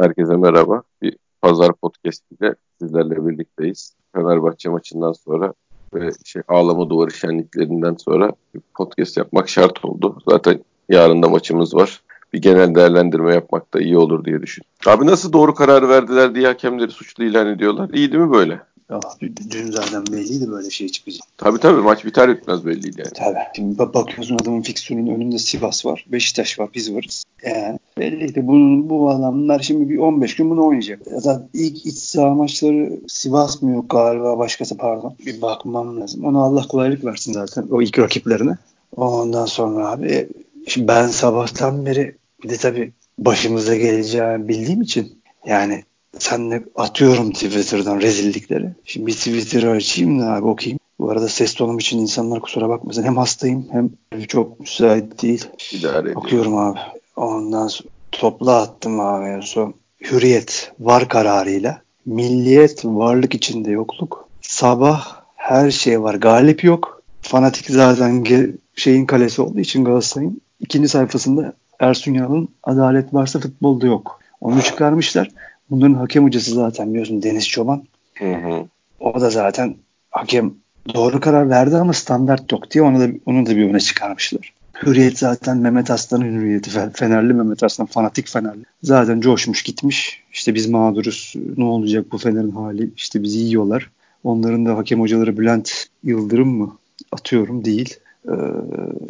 Herkese merhaba. Bir pazar podcast ile sizlerle birlikteyiz. Fenerbahçe maçından sonra ve şey ağlama duvarı şenliklerinden sonra bir podcast yapmak şart oldu. Zaten yarın da maçımız var. Bir genel değerlendirme yapmak da iyi olur diye düşün. Abi nasıl doğru karar verdiler diye hakemleri suçlu ilan ediyorlar. İyi mi böyle? Ya, dün zaten belliydi böyle şey çıkacak. Tabii tabii maç biter bitmez belliydi yani. Tabii. Şimdi bakıyorsun adamın fiksiyonunun önünde Sivas var, Beşiktaş var, biz varız. Yani belliydi. Bunun, bu adamlar şimdi bir 15 gün bunu oynayacak. Zaten ilk iç saha maçları Sivas mı yok galiba başkası pardon. Bir bakmam lazım. Ona Allah kolaylık versin zaten o ilk rakiplerine. Ondan sonra abi şimdi ben sabahtan beri bir de tabii başımıza geleceğini bildiğim için yani senle atıyorum Twitter'dan rezillikleri. Şimdi bir Twitter'ı açayım da abi okuyayım. Bu arada ses tonum için insanlar kusura bakmasın. Hem hastayım hem çok müsait değil. İdare Okuyorum abi. Ondan sonra topla attım abi en son. Hürriyet var kararıyla. Milliyet varlık içinde yokluk. Sabah her şey var. Galip yok. Fanatik zaten şeyin kalesi olduğu için Galatasaray'ın ikinci sayfasında Ersun Yanal'ın adalet varsa futbolda yok. Onu çıkarmışlar. Bunların hakem hocası zaten biliyorsun Deniz Çoban. Hı hı. O da zaten hakem doğru karar verdi ama standart yok diye onu da onu da bir öne çıkarmışlar. Hürriyet zaten Mehmet Aslan'ın hürriyeti. Fenerli Mehmet Aslan fanatik Fenerli. Zaten coşmuş gitmiş. İşte biz mağduruz. Ne olacak bu Fener'in hali? İşte bizi yiyorlar. Onların da hakem hocaları Bülent Yıldırım mı? Atıyorum değil. Ee,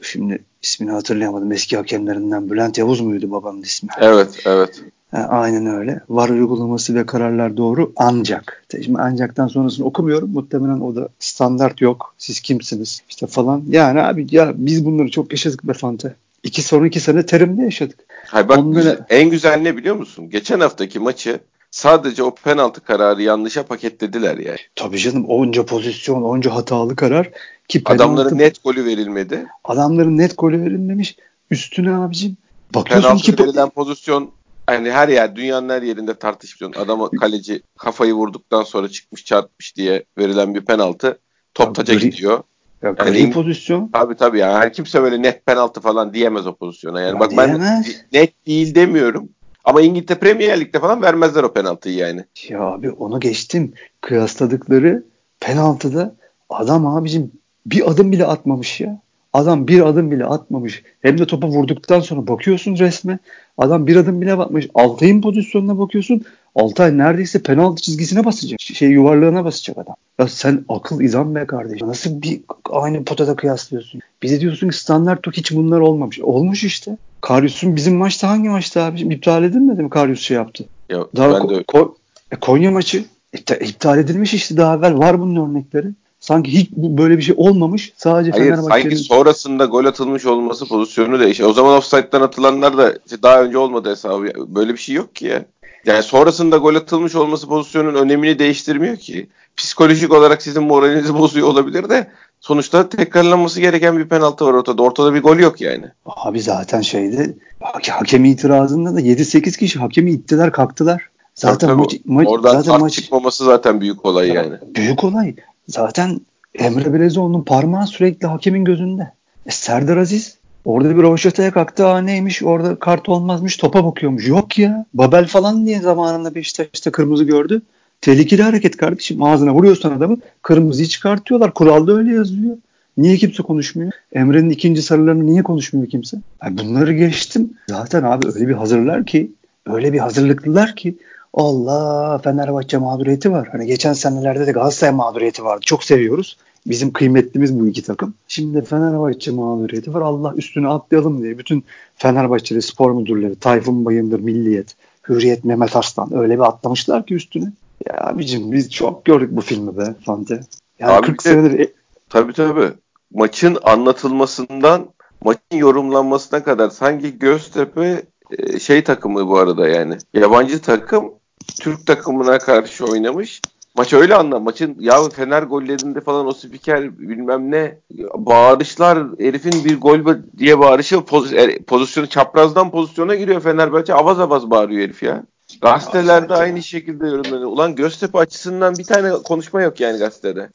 şimdi ismini hatırlayamadım. Eski hakemlerinden Bülent Yavuz muydu babanın ismi? Evet, evet. Aynen öyle. Var uygulaması ve kararlar doğru ancak. Şimdi ancaktan sonrasını okumuyorum. Muhtemelen o da standart yok. Siz kimsiniz? İşte falan. Yani abi ya biz bunları çok yaşadık be Fante. İki sonra iki sene terimde yaşadık. Hayır bak güzel, en güzel ne biliyor musun? Geçen haftaki maçı sadece o penaltı kararı yanlışa paketlediler yani. Tabii canım onca pozisyon, onca hatalı karar ki penaltı, adamların net golü verilmedi. Adamların net golü verilmemiş. Üstüne abicim bakıyorsun penaltı ki verilen pozisyon hani her yer dünyanın her yerinde tartışılıyor. Adama kaleci kafayı vurduktan sonra çıkmış çarpmış diye verilen bir penaltı top taca gidiyor. Ya yani, pozisyon. Tabii tabii yani her kimse böyle net penaltı falan diyemez o pozisyona. Yani ya bak diyemez. ben net değil demiyorum. Ama İngiltere Premier Lig'de falan vermezler o penaltıyı yani. Ya abi onu geçtim. Kıyasladıkları penaltıda adam abicim bir adım bile atmamış ya. Adam bir adım bile atmamış. Hem de topa vurduktan sonra bakıyorsun resme. Adam bir adım bile atmamış. Altay'ın pozisyonuna bakıyorsun. Altay neredeyse penaltı çizgisine basacak. Şey yuvarlığına basacak adam. Ya sen akıl izan be kardeşim. Nasıl bir aynı potada kıyaslıyorsun? Bize diyorsun ki standart tok hiç bunlar olmamış. Olmuş işte. Karyus'un bizim maçta hangi maçta abi? İptal edilmedi mi Karyus şey yaptı? Ya, daha ben de... Ko- e, Konya maçı iptal, iptal edilmiş işte daha evvel. Var bunun örnekleri. Sanki hiç böyle bir şey olmamış. Sadece Hayır, Fenerbahçe'nin... Sanki sonrasında gol atılmış olması pozisyonu değişiyor. O zaman offside'dan atılanlar da daha önce olmadı hesabı. Böyle bir şey yok ki ya. Yani sonrasında gol atılmış olması pozisyonun önemini değiştirmiyor ki. Psikolojik olarak sizin moralinizi bozuyor olabilir de sonuçta tekrarlanması gereken bir penaltı var ortada. Ortada bir gol yok yani. Abi zaten şeyde hakem itirazında da 7-8 kişi hakemi ittiler kalktılar. Zaten tabii, maç, maç, oradan zaten maç çıkmaması zaten büyük olay yani. Büyük olay. Zaten Emre Belezoğlu'nun parmağı sürekli hakemin gözünde. E, Serdar Aziz orada bir roşataya kalktı. Aa neymiş orada kart olmazmış topa bakıyormuş. Yok ya. Babel falan diye zamanında Beşiktaş'ta kırmızı gördü. Tehlikeli hareket kardeşim. Ağzına vuruyorsan adamı kırmızıyı çıkartıyorlar. Kuralda öyle yazıyor. Niye kimse konuşmuyor? Emre'nin ikinci sarılarını niye konuşmuyor kimse? Yani bunları geçtim. Zaten abi öyle bir hazırlar ki öyle bir hazırlıklılar ki Allah Fenerbahçe mağduriyeti var. Hani geçen senelerde de Galatasaray mağduriyeti vardı. Çok seviyoruz. Bizim kıymetlimiz bu iki takım. Şimdi Fenerbahçe mağduriyeti var. Allah üstüne atlayalım diye bütün Fenerbahçeli spor müdürleri, Tayfun Bayındır, Milliyet, Hürriyet, Mehmet Arslan öyle bir atlamışlar ki üstüne. Ya abicim biz çok gördük bu filmi be Fante. Yani Abi 40 de, senedir... E- tabii tabii. Maçın anlatılmasından maçın yorumlanmasına kadar sanki Göztepe e, şey takımı bu arada yani. Yabancı takım Türk takımına karşı oynamış. Maç öyle anlam. Maçın ya Fener gollerinde falan o spiker bilmem ne bağırışlar herifin bir gol diye bağırışı poz, e, pozisyonu çaprazdan pozisyona giriyor Fenerbahçe avaz avaz bağırıyor herif ya. Gazetelerde aynı şekilde yorumlanıyor. Ulan Göztepe açısından bir tane konuşma yok yani gazetede.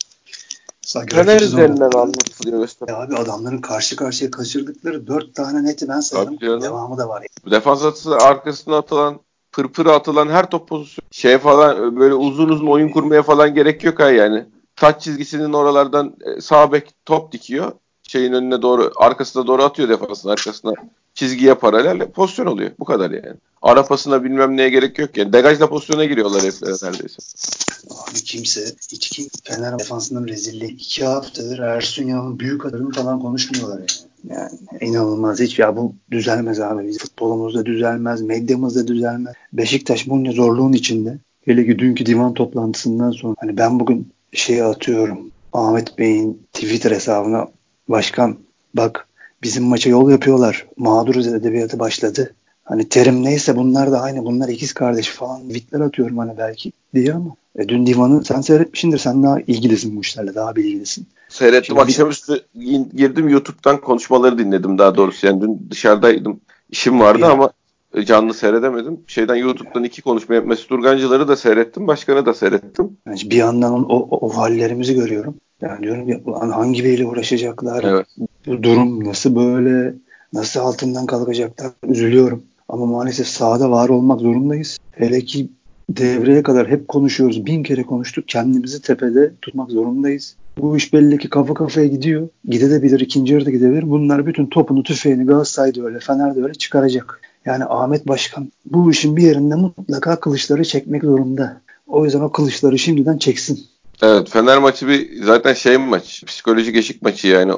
Sanki Fener üzerinden anlatılıyor Göztepe. Ya abi adamların karşı karşıya kaçırdıkları dört tane neti ben saydım. Devamı da var. Yani. Defans atısı arkasına atılan pırpır atılan her top pozisyonu. Şey falan böyle uzun uzun oyun kurmaya falan gerek yok ha yani. Taç çizgisinin oralardan e, sağ bek top dikiyor. Şeyin önüne doğru arkasına doğru atıyor defansın arkasına çizgiye paralel pozisyon oluyor. Bu kadar yani. Ara pasına bilmem neye gerek yok yani. Degajla pozisyona giriyorlar hep neredeyse. Abi kimse hiç kim Fener defansının rezilliği. iki haftadır Ersun Yanal'ın büyük adını falan konuşmuyorlar yani. Yani inanılmaz hiç ya bu düzelmez abi. Biz futbolumuzda düzelmez, medyamızda düzelmez. Beşiktaş bunca zorluğun içinde. Hele ki dünkü divan toplantısından sonra hani ben bugün şeyi atıyorum. Ahmet Bey'in Twitter hesabına başkan bak bizim maça yol yapıyorlar. Mağduruz edebiyatı başladı. Hani terim neyse bunlar da aynı. Bunlar ikiz kardeş falan. Vitler atıyorum hani belki diye ama. E, dün divanı sen seyretmişsindir. Sen daha ilgilisin bu işlerle. Daha bilgilisin. Seyrettim. Şimdi Akşamüstü girdim YouTube'dan konuşmaları dinledim daha doğrusu. Yani dün dışarıdaydım. İşim vardı ama canlı seyredemedim. Şeyden YouTube'dan iki konuşma Mesut Urgancıları da seyrettim. Başkanı da seyrettim. Yani bir yandan o, o, o hallerimizi görüyorum. Yani diyorum ya hangi biriyle uğraşacaklar? Evet. Bu durum nasıl böyle? Nasıl altından kalkacaklar? Üzülüyorum. Ama maalesef sahada var olmak zorundayız. Hele ki devreye kadar hep konuşuyoruz. Bin kere konuştuk. Kendimizi tepede tutmak zorundayız. Bu iş belli ki kafa kafaya gidiyor. Gidebilir, ikinci yarıda gidebilir. Bunlar bütün topunu, tüfeğini Galatasaray'da öyle, Fener'de öyle çıkaracak. Yani Ahmet Başkan bu işin bir yerinde mutlaka kılıçları çekmek zorunda. O yüzden o kılıçları şimdiden çeksin. Evet Fener maçı bir zaten şey maç psikolojik eşik maçı yani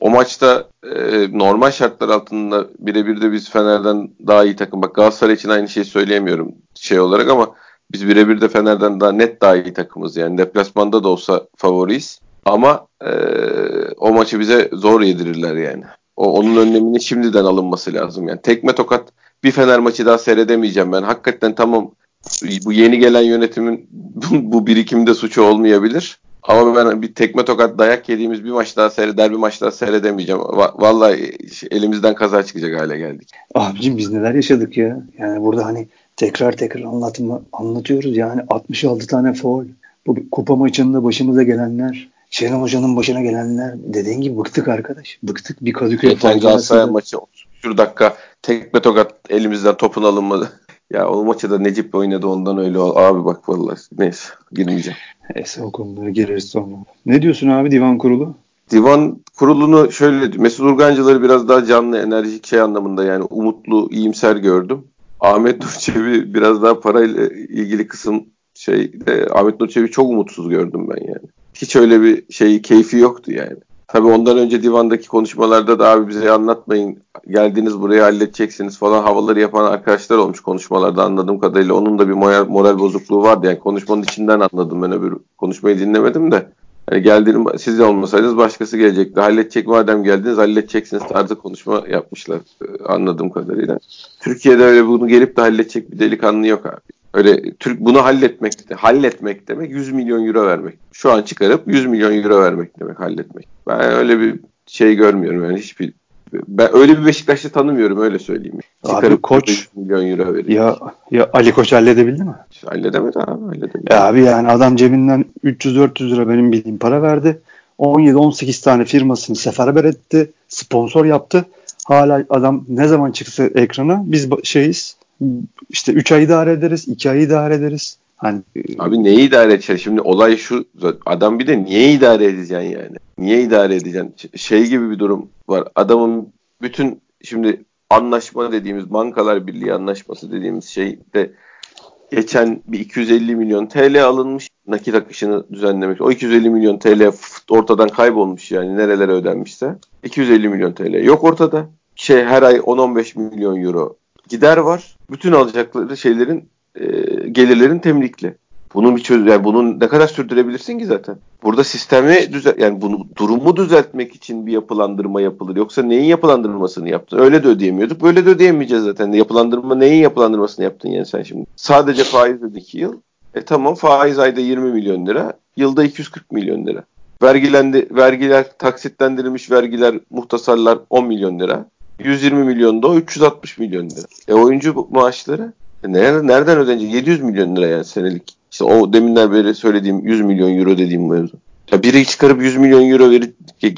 o maçta e, normal şartlar altında birebir de biz Fener'den daha iyi takım bak Galatasaray için aynı şeyi söyleyemiyorum şey olarak ama biz birebir de Fener'den daha net daha iyi takımız yani deplasmanda da olsa favoriyiz ama e, o maçı bize zor yedirirler yani. O, onun önlemini şimdiden alınması lazım yani tekme tokat bir Fener maçı daha seyredemeyeceğim ben hakikaten tamam bu yeni gelen yönetimin bu birikimde suçu olmayabilir. Ama ben bir tekme tokat dayak yediğimiz bir maç daha seyreder bir maç daha seyredemeyeceğim. Va- vallahi elimizden kaza çıkacak hale geldik. Abicim biz neler yaşadık ya. Yani burada hani tekrar tekrar anlatma, anlatıyoruz yani 66 tane foul. Bu kupa maçında başımıza gelenler. Şenol Hoca'nın başına gelenler. Dediğin gibi bıktık arkadaş. Bıktık bir Kadıköy Geçen Galatasaray maçı şu dakika tekme tokat elimizden topun alınmadı. Ya o maçı da Necip oynadı ondan öyle ol. Abi bak vallahi neyse girmeyeceğim. Neyse o konulara gireriz sonra. Ne diyorsun abi divan kurulu? Divan kurulunu şöyle Mesut Urgancıları biraz daha canlı enerjik şey anlamında yani umutlu iyimser gördüm. Ahmet Nurçevi biraz daha parayla ilgili kısım şey e, Ahmet Nurçevi çok umutsuz gördüm ben yani. Hiç öyle bir şey keyfi yoktu yani. Tabii ondan önce divandaki konuşmalarda da abi bize anlatmayın. Geldiniz buraya halledeceksiniz falan havaları yapan arkadaşlar olmuş konuşmalarda anladığım kadarıyla. Onun da bir moral, moral bozukluğu vardı. Yani konuşmanın içinden anladım ben öbür konuşmayı dinlemedim de. Yani geldiğiniz siz de olmasaydınız başkası gelecekti. Halledecek madem geldiniz halledeceksiniz tarzı konuşma yapmışlar e, anladığım kadarıyla. Türkiye'de öyle bunu gelip de halledecek bir delikanlı yok abi. Öyle Türk bunu halletmek halletmek demek 100 milyon euro vermek. Şu an çıkarıp 100 milyon euro vermek demek halletmek. Ben öyle bir şey görmüyorum yani hiçbir ben öyle bir Beşiktaş'ı tanımıyorum öyle söyleyeyim. Çıkarıp abi koç milyon euro veriyor. Ya ya Ali Koç halledebildi mi? Halledemedi abi halledemedi. Ya abi yani adam cebinden 300-400 lira benim bildiğim para verdi. 17-18 tane firmasını seferber etti. Sponsor yaptı. Hala adam ne zaman çıksa ekrana biz şeyiz işte 3 ay idare ederiz, 2 ay idare ederiz. Hani Abi neyi idare edeceksin? Şimdi olay şu adam bir de niye idare edeceksin yani? Niye idare edeceksin? Şey gibi bir durum var. Adamın bütün şimdi anlaşma dediğimiz bankalar birliği anlaşması dediğimiz şeyde geçen bir 250 milyon TL alınmış nakit akışını düzenlemek. O 250 milyon TL ortadan kaybolmuş yani nerelere ödenmişse. 250 milyon TL yok ortada. Şey her ay 10-15 milyon euro gider var. Bütün alacakları şeylerin e, gelirlerin temlikli. Bunun bir çözüm yani bunu ne kadar sürdürebilirsin ki zaten? Burada sistemi düzel yani bunu durumu düzeltmek için bir yapılandırma yapılır. Yoksa neyin yapılandırmasını yaptın? Öyle de ödeyemiyorduk. Böyle de ödeyemeyeceğiz zaten. Yapılandırma neyin yapılandırmasını yaptın yani sen şimdi? Sadece faiz öde 2 yıl. E tamam faiz ayda 20 milyon lira. Yılda 240 milyon lira. Vergilendi, vergiler taksitlendirilmiş vergiler muhtasarlar 10 milyon lira. 120 milyon da o 360 milyon lira. E oyuncu maaşları e nereden, nereden ödenecek? 700 milyon lira yani senelik. İşte o deminden beri söylediğim 100 milyon euro dediğim mevzu. Ya biri çıkarıp 100 milyon euro verir.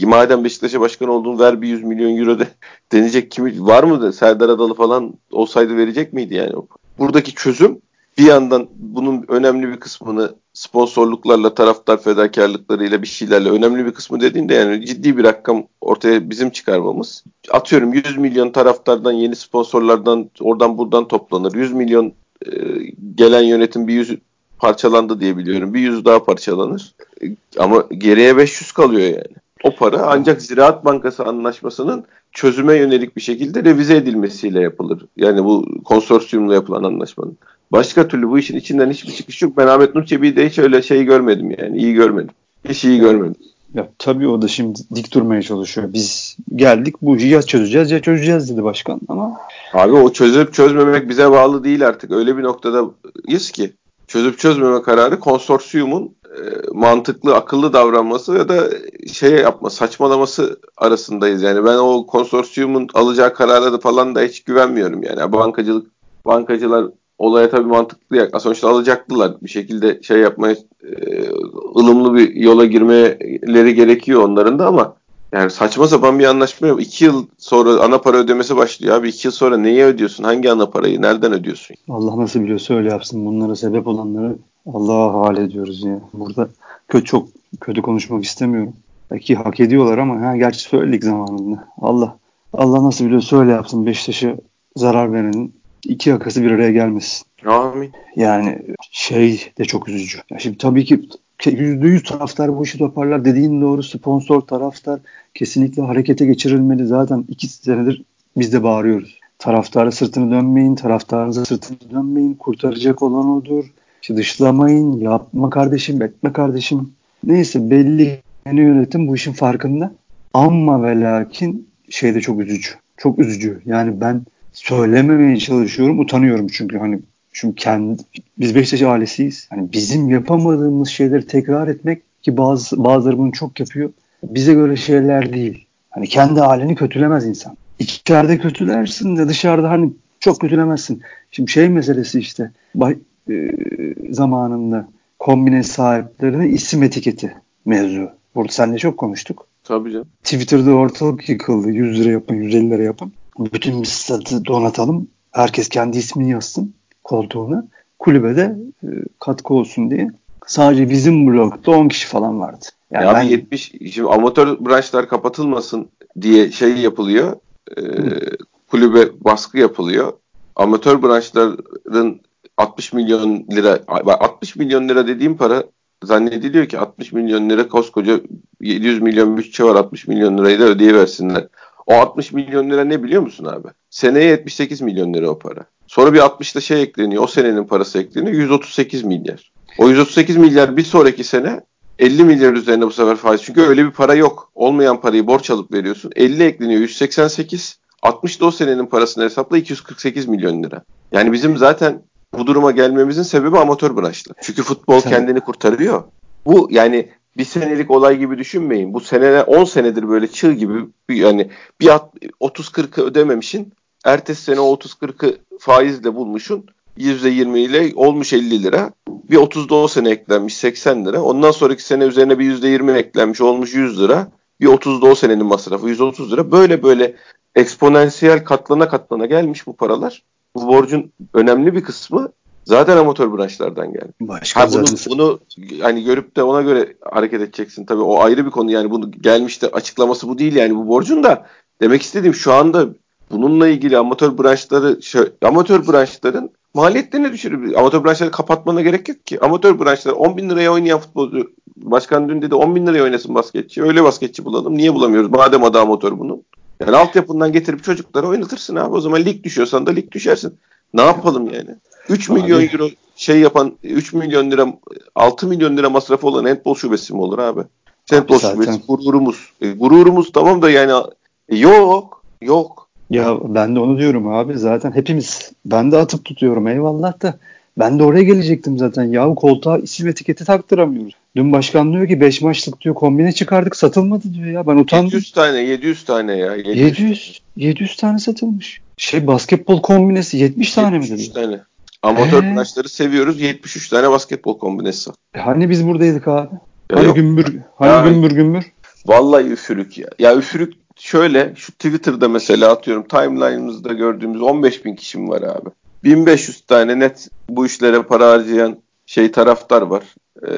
Madem Beşiktaş'a başkan oldun ver bir 100 milyon euro de denecek kimi var mı? Serdar Adalı falan olsaydı verecek miydi yani? buradaki çözüm bir yandan bunun önemli bir kısmını sponsorluklarla, taraftar fedakarlıklarıyla bir şeylerle önemli bir kısmı dediğinde yani ciddi bir rakam ortaya bizim çıkarmamız. Atıyorum 100 milyon taraftardan, yeni sponsorlardan, oradan buradan toplanır. 100 milyon e, gelen yönetim bir yüz parçalandı diye biliyorum. Bir yüz daha parçalanır. E, ama geriye 500 kalıyor yani. O para ancak Ziraat Bankası anlaşmasının çözüme yönelik bir şekilde revize edilmesiyle yapılır. Yani bu konsorsiyumla yapılan anlaşmanın. Başka türlü bu işin içinden hiçbir çıkış yok. Ben Ahmet Nur Çebi'yi hiç öyle şey görmedim yani. iyi görmedim. Hiç iyi görmedim. Ya tabii o da şimdi dik durmaya çalışıyor. Biz geldik bu ya çözeceğiz ya çözeceğiz dedi başkan ama. Abi o çözüp çözmemek bize bağlı değil artık. Öyle bir noktadayız ki çözüp çözmeme kararı konsorsiyumun mantıklı, akıllı davranması ya da şey yapma, saçmalaması arasındayız. Yani ben o konsorsiyumun alacağı karara da falan da hiç güvenmiyorum yani. Bankacılık, bankacılar olaya tabii mantıklı yaklaşık. Sonuçta alacaktılar. Bir şekilde şey yapmaya e, ılımlı bir yola girmeleri gerekiyor onların da ama yani saçma sapan bir anlaşma yok. İki yıl sonra ana para ödemesi başlıyor abi. iki yıl sonra neyi ödüyorsun? Hangi ana parayı? Nereden ödüyorsun? Allah nasıl biliyorsa öyle yapsın. Bunlara sebep olanları Allah'a havale ediyoruz ya. Burada kötü çok kötü konuşmak istemiyorum. Belki hak ediyorlar ama ha, gerçi söyledik zamanında. Allah Allah nasıl biliyorsa öyle yapsın. Beşiktaş'a zarar verenin iki yakası bir araya gelmesin. Amin. Yani şey de çok üzücü. Ya şimdi tabii ki yüzde yüz taraftar bu işi toparlar. Dediğin doğru sponsor taraftar kesinlikle harekete geçirilmeli. Zaten iki senedir biz de bağırıyoruz. Taraftara sırtını dönmeyin, taraftarınıza sırtını dönmeyin. Kurtaracak olan odur. İşte dışlamayın, yapma kardeşim, etme kardeşim. Neyse belli yeni yönetim bu işin farkında. Ama ve lakin şey de çok üzücü. Çok üzücü. Yani ben söylememeye çalışıyorum. Utanıyorum çünkü hani çünkü kendi biz Beşiktaş ailesiyiz. Hani bizim yapamadığımız şeyleri tekrar etmek ki bazı bazıları bunu çok yapıyor. Bize göre şeyler değil. Hani kendi halini kötülemez insan. İçeride kötülersin de dışarıda hani çok kötülemezsin. Şimdi şey meselesi işte e, zamanında kombine sahiplerine isim etiketi mevzu. Burada seninle çok konuştuk. Tabii canım. Twitter'da ortalık yıkıldı. 100 lira yapın, 150 lira yapın. Bütün bir stadı donatalım. Herkes kendi ismini yazsın koltuğuna. Kulübede e, katkı olsun diye. Sadece bizim blokta 10 kişi falan vardı. Yani ya ben... 70 şimdi amatör branşlar kapatılmasın diye şey yapılıyor. E, kulübe baskı yapılıyor. Amatör branşların 60 milyon lira 60 milyon lira dediğim para zannediliyor ki 60 milyon lira koskoca 700 milyon bütçe var 60 milyon lirayı da ödeyiversinler. O 60 milyon lira ne biliyor musun abi? Seneye 78 milyon lira o para. Sonra bir 60 da şey ekleniyor. O senenin parası ekleniyor. 138 milyar. O 138 milyar bir sonraki sene 50 milyar üzerine bu sefer faiz. Çünkü öyle bir para yok. Olmayan parayı borç alıp veriyorsun. 50 ekleniyor 188. 60 da o senenin parasını hesapla 248 milyon lira. Yani bizim zaten bu duruma gelmemizin sebebi amatör branşlar. Çünkü futbol Sen... kendini kurtarıyor. Bu yani bir senelik olay gibi düşünmeyin. Bu sene 10 senedir böyle çığ gibi yani bir 30-40'ı ödememişin ertesi sene o 30-40'ı faizle bulmuşun %20 ile olmuş 50 lira. Bir 30 da o sene eklenmiş 80 lira. Ondan sonraki sene üzerine bir %20 eklenmiş olmuş 100 lira. Bir 30 da o senenin masrafı 130 lira. Böyle böyle eksponansiyel katlana katlana gelmiş bu paralar. Bu borcun önemli bir kısmı zaten amatör branşlardan geldi. Başka ha, bunu, bunu hani görüp de ona göre hareket edeceksin. Tabii o ayrı bir konu yani bunu gelmişte açıklaması bu değil yani bu borcun da demek istediğim şu anda bununla ilgili amatör branşları şöyle, amatör branşların maliyetlerini düşürür. Amatör branşları kapatmana gerek yok ki. Amatör branşlar 10 bin liraya oynayan futbolcu başkan dün dedi 10 bin liraya oynasın basketçi. Öyle basketçi bulalım. Niye bulamıyoruz? Madem adı amatör bunun. Yani altyapından getirip çocukları oynatırsın abi. O zaman lig düşüyorsan da lig düşersin. Ne yapalım yani? 3 milyon euro şey yapan 3 milyon lira 6 milyon lira masrafı olan handball şubesi mi olur abi? Handball şubesi gururumuz. E, gururumuz tamam da yani e, yok. Yok. Ya ben de onu diyorum abi. Zaten hepimiz ben de atıp tutuyorum eyvallah da ben de oraya gelecektim zaten. Ya koltuğa isim etiketi taktıramıyoruz. Dün başkan diyor ki 5 maçlık diyor kombine çıkardık satılmadı diyor ya. Ben utandım. 700 tane 700 tane ya. 700 700, 700 tane satılmış. Şey basketbol kombinesi 70 tane mi dedi? 73 tane. Amatör ee? maçları seviyoruz. 73 tane basketbol kombinesi. E hani biz buradaydık abi? Ya hani yok. gümbür, hani ya, gümbür gümbür? Vallahi üfürük ya. Ya üfürük şöyle şu Twitter'da mesela atıyorum timeline'ımızda gördüğümüz 15 bin kişim var abi. 1500 tane net bu işlere para harcayan şey taraftar var. Ee,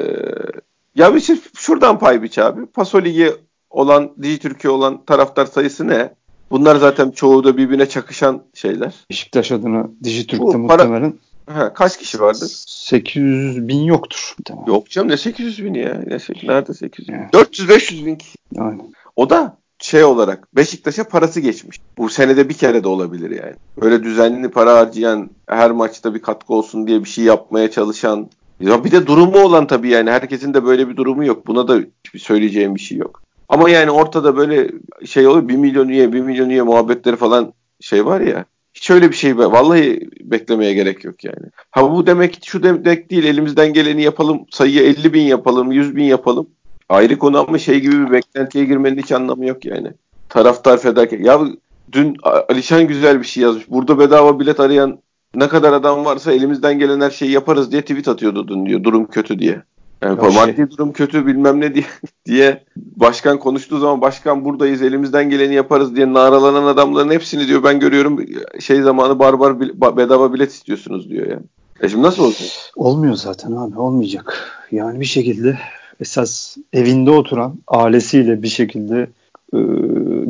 ya bir şey şuradan pay biç abi. Paso Ligi olan, Dijitürkiye olan taraftar sayısı ne? Bunlar zaten çoğu da birbirine çakışan şeyler. Beşiktaş adına Dijitürk'te muhtemelen Ha, kaç kişi vardır? 800 bin yoktur. Yok canım ne 800 bin ya? Ne, nerede 800 bin? Yani. 400-500 bin. Aynen. O da şey olarak Beşiktaş'a parası geçmiş. Bu senede bir kere de olabilir yani. Böyle düzenli para harcayan, her maçta bir katkı olsun diye bir şey yapmaya çalışan. Ya bir de durumu olan tabii yani. Herkesin de böyle bir durumu yok. Buna da hiçbir söyleyeceğim bir şey yok. Ama yani ortada böyle şey olur 1 milyon üye, 1 milyon üye muhabbetleri falan şey var ya. Hiç öyle bir şey vallahi beklemeye gerek yok yani. Ha bu demek şu demek değil elimizden geleni yapalım sayıyı 50 bin yapalım 100 bin yapalım. Ayrı konu ama şey gibi bir beklentiye girmenin hiç anlamı yok yani. Taraftar fedakar. Ya dün Alişan güzel bir şey yazmış. Burada bedava bilet arayan ne kadar adam varsa elimizden gelen her şeyi yaparız diye tweet atıyordu dün diyor. Durum kötü diye. Yani ya maddi şey... durum kötü bilmem ne diye, diye başkan konuştuğu zaman başkan buradayız elimizden geleni yaparız diye naralanan adamların hepsini diyor ben görüyorum şey zamanı barbar bedava bilet istiyorsunuz diyor yani. E şimdi nasıl olacak? Olmuyor zaten abi olmayacak. Yani bir şekilde esas evinde oturan ailesiyle bir şekilde e,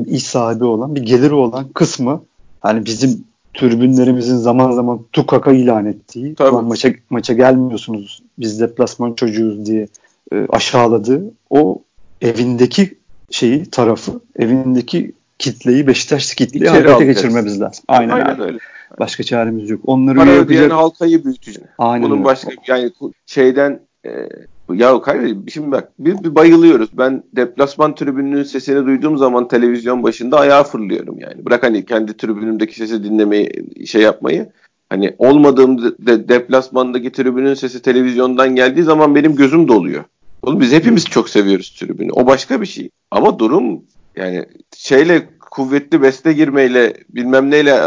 iş sahibi olan bir geliri olan kısmı hani bizim türbünlerimizin zaman zaman tukaka ilan ettiği Tabii. maça, maça gelmiyorsunuz biz deplasman çocuğuz diye e, aşağıladığı o evindeki şeyi tarafı evindeki kitleyi Beşiktaş kitleyi harekete geçirmemiz lazım. Aynen, Aynen öyle. Başka çaremiz yok. Onları Para ödeyen halkayı büyüteceksin. Aynen Bunun öyle. başka yani şeyden e, ya kardeşim şimdi bak biz bir bayılıyoruz. Ben deplasman tribününün sesini duyduğum zaman televizyon başında ayağa fırlıyorum yani. Bırak hani kendi tribünümdeki sesi dinlemeyi şey yapmayı. Hani olmadığım de, deplasmandaki tribünün sesi televizyondan geldiği zaman benim gözüm doluyor. Oğlum biz hepimiz çok seviyoruz tribünü. O başka bir şey. Ama durum yani şeyle kuvvetli beste girmeyle bilmem neyle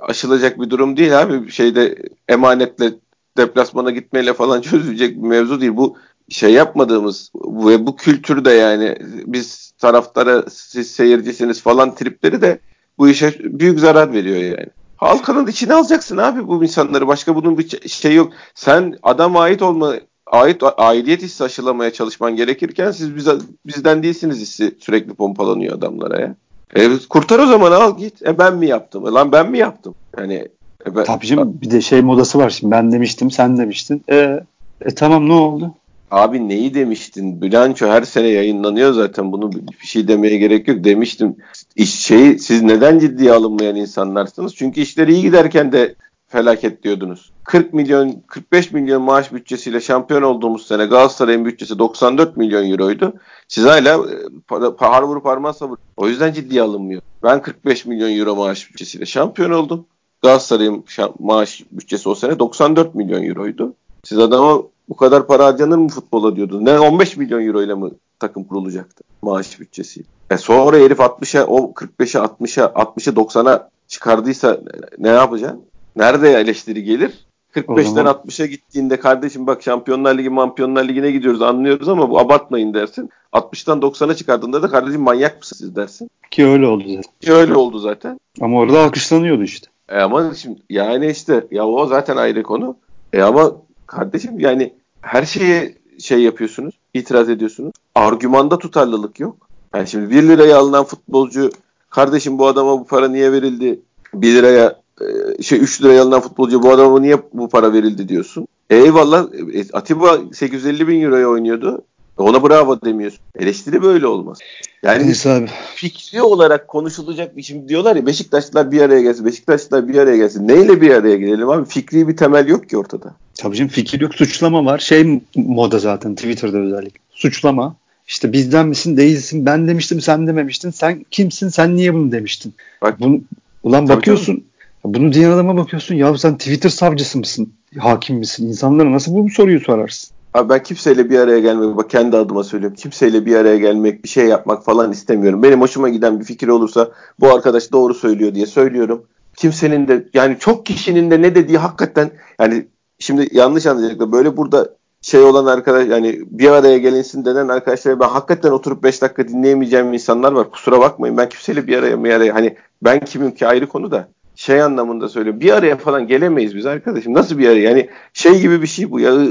aşılacak bir durum değil abi. Şeyde emanetle deplasmana gitmeyle falan çözülecek bir mevzu değil. Bu şey yapmadığımız ve bu kültürde yani biz taraftara siz seyircisiniz falan tripleri de bu işe büyük zarar veriyor yani. Halkanın içine alacaksın abi bu insanları. Başka bunun bir şey yok. Sen adam ait olma ait aidiyet hissi aşılamaya çalışman gerekirken siz biz, bizden değilsiniz hissi sürekli pompalanıyor adamlara ya. E, kurtar o zaman al git. E ben mi yaptım? E, lan ben mi yaptım? Yani e ben, Tabii canım bir de şey modası var şimdi ben demiştim sen demiştin. E, e tamam ne oldu? Abi neyi demiştin? Bilanço her sene yayınlanıyor zaten. Bunu bir şey demeye gerek yok. Demiştim. İş şeyi siz neden ciddiye alınmayan insanlarsınız? Çünkü işler iyi giderken de felaket diyordunuz. 40 milyon 45 milyon maaş bütçesiyle şampiyon olduğumuz sene Galatasaray'ın bütçesi 94 milyon euroydu. Siz hala e, har vurup parmağı sabır. O yüzden ciddiye alınmıyor. Ben 45 milyon euro maaş bütçesiyle şampiyon oldum. Galatasaray'ın maaş bütçesi o sene 94 milyon euroydu. Siz adama bu kadar para harcanır mı futbola diyordunuz. Ne 15 milyon euro ile mi takım kurulacaktı maaş bütçesi? E sonra herif 60'a o 45'e 60'a 60'a 90'a çıkardıysa ne yapacaksın? Nerede eleştiri gelir? 45'ten 60'a gittiğinde kardeşim bak Şampiyonlar Ligi, Mampiyonlar Ligi'ne gidiyoruz anlıyoruz ama bu abartmayın dersin. 60'tan 90'a çıkardığında da kardeşim manyak mısınız dersin. Ki öyle oldu zaten. Ki öyle oldu zaten. Ama orada alkışlanıyordu işte. E ama şimdi yani işte ya o zaten ayrı konu. E ama kardeşim yani her şeye şey yapıyorsunuz, itiraz ediyorsunuz. Argümanda tutarlılık yok. Yani şimdi 1 liraya alınan futbolcu kardeşim bu adama bu para niye verildi? 1 liraya e, şey 3 liraya alınan futbolcu bu adama niye bu para verildi diyorsun. E eyvallah e, Atiba 850 bin euroya oynuyordu. Ona bravo demiyorsun. Eleştiri böyle olmaz. Yani Neyse abi. fikri olarak konuşulacak bir şimdi diyorlar ya Beşiktaşlılar bir araya gelsin. Beşiktaşlılar bir araya gelsin. Neyle bir araya gelelim abi? Fikri bir temel yok ki ortada. Tabii canım fikir yok. Suçlama var. Şey moda zaten Twitter'da özellikle. Suçlama. İşte bizden misin değilsin. Ben demiştim sen dememiştin. Sen kimsin sen niye bunu demiştin. Bak, bunu, ulan bakıyorsun canım. bunu diyen adama bakıyorsun. Ya sen Twitter savcısı mısın? Hakim misin? İnsanlara nasıl bu soruyu sorarsın? Abi ben kimseyle bir araya gelmek, bak kendi adıma söylüyorum. Kimseyle bir araya gelmek, bir şey yapmak falan istemiyorum. Benim hoşuma giden bir fikir olursa bu arkadaş doğru söylüyor diye söylüyorum. Kimsenin de yani çok kişinin de ne dediği hakikaten yani şimdi yanlış anlayacaklar. Böyle burada şey olan arkadaş yani bir araya gelinsin denen arkadaşlar ben hakikaten oturup 5 dakika dinleyemeyeceğim insanlar var. Kusura bakmayın ben kimseyle bir araya bir araya hani ben kimim ki ayrı konu da. Şey anlamında söylüyorum. Bir araya falan gelemeyiz biz arkadaşım. Nasıl bir araya? Yani şey gibi bir şey bu ya.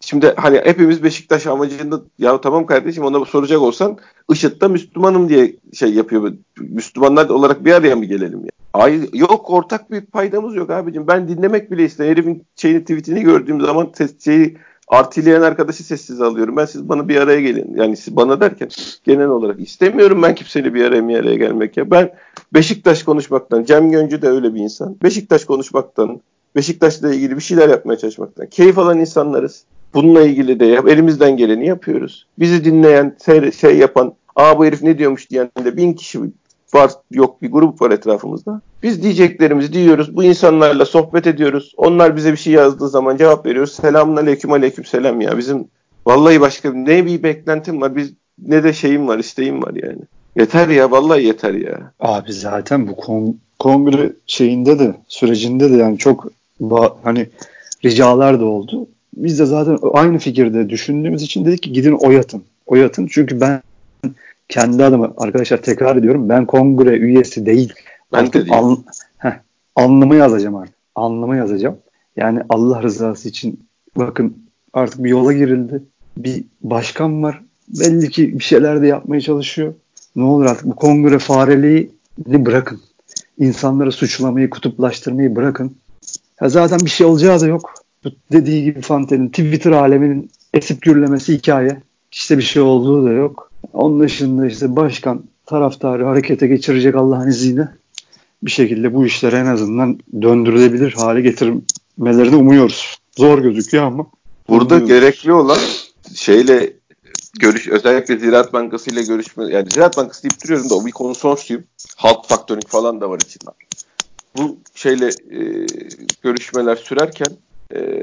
Şimdi hani hepimiz Beşiktaş amacında ya tamam kardeşim ona soracak olsan IŞİD'de Müslümanım diye şey yapıyor. Müslümanlar olarak bir araya mı gelelim ya? Ay yok ortak bir paydamız yok abicim. Ben dinlemek bile istemiyorum. Herifin şeyini tweetini gördüğüm zaman ses, şeyi artileyen arkadaşı sessiz alıyorum. Ben siz bana bir araya gelin. Yani siz bana derken genel olarak istemiyorum ben kimseyle bir araya bir araya gelmek ya. Ben Beşiktaş konuşmaktan, Cem Göncü de öyle bir insan. Beşiktaş konuşmaktan, Beşiktaş'la ilgili bir şeyler yapmaya çalışmaktan keyif alan insanlarız. Bununla ilgili de yap, elimizden geleni yapıyoruz. Bizi dinleyen, şey yapan, aa bu herif ne diyormuş diyen de bin kişi var yok bir grup var etrafımızda. Biz diyeceklerimizi diyoruz. Bu insanlarla sohbet ediyoruz. Onlar bize bir şey yazdığı zaman cevap veriyoruz. Selamun aleyküm aleyküm selam ya. Bizim vallahi başka ne bir beklentim var. Biz ne de şeyim var, isteğim var yani. Yeter ya vallahi yeter ya. Abi zaten bu kon kongre şeyinde de sürecinde de yani çok hani ricalar da oldu. Biz de zaten aynı fikirde düşündüğümüz için dedik ki gidin oyatın. Oyatın çünkü ben kendi adıma arkadaşlar tekrar ediyorum ben kongre üyesi değil. Ben de değil. An, heh, anlamı yazacağım artık. Anlamı yazacağım. Yani Allah rızası için bakın artık bir yola girildi. Bir başkan var. Belli ki bir şeyler de yapmaya çalışıyor. Ne olur artık bu kongre fareliğini bırakın. İnsanları suçlamayı, kutuplaştırmayı bırakın. Ya zaten bir şey olacağı da yok. Dediği gibi Fante'nin Twitter aleminin esip gürlemesi hikaye. İşte bir şey olduğu da yok. Onun dışında işte başkan taraftarı harekete geçirecek Allah'ın izniyle bir şekilde bu işleri en azından döndürülebilir hale getirmelerini umuyoruz. Zor gözüküyor ama. Burada umuyoruz. gerekli olan şeyle görüş özellikle Ziraat Bankası ile görüşme yani Ziraat Bankası deyip duruyorum da o bir konsorsiyum. Halk faktörünk falan da var içinde. Bu şeyle e, görüşmeler sürerken e,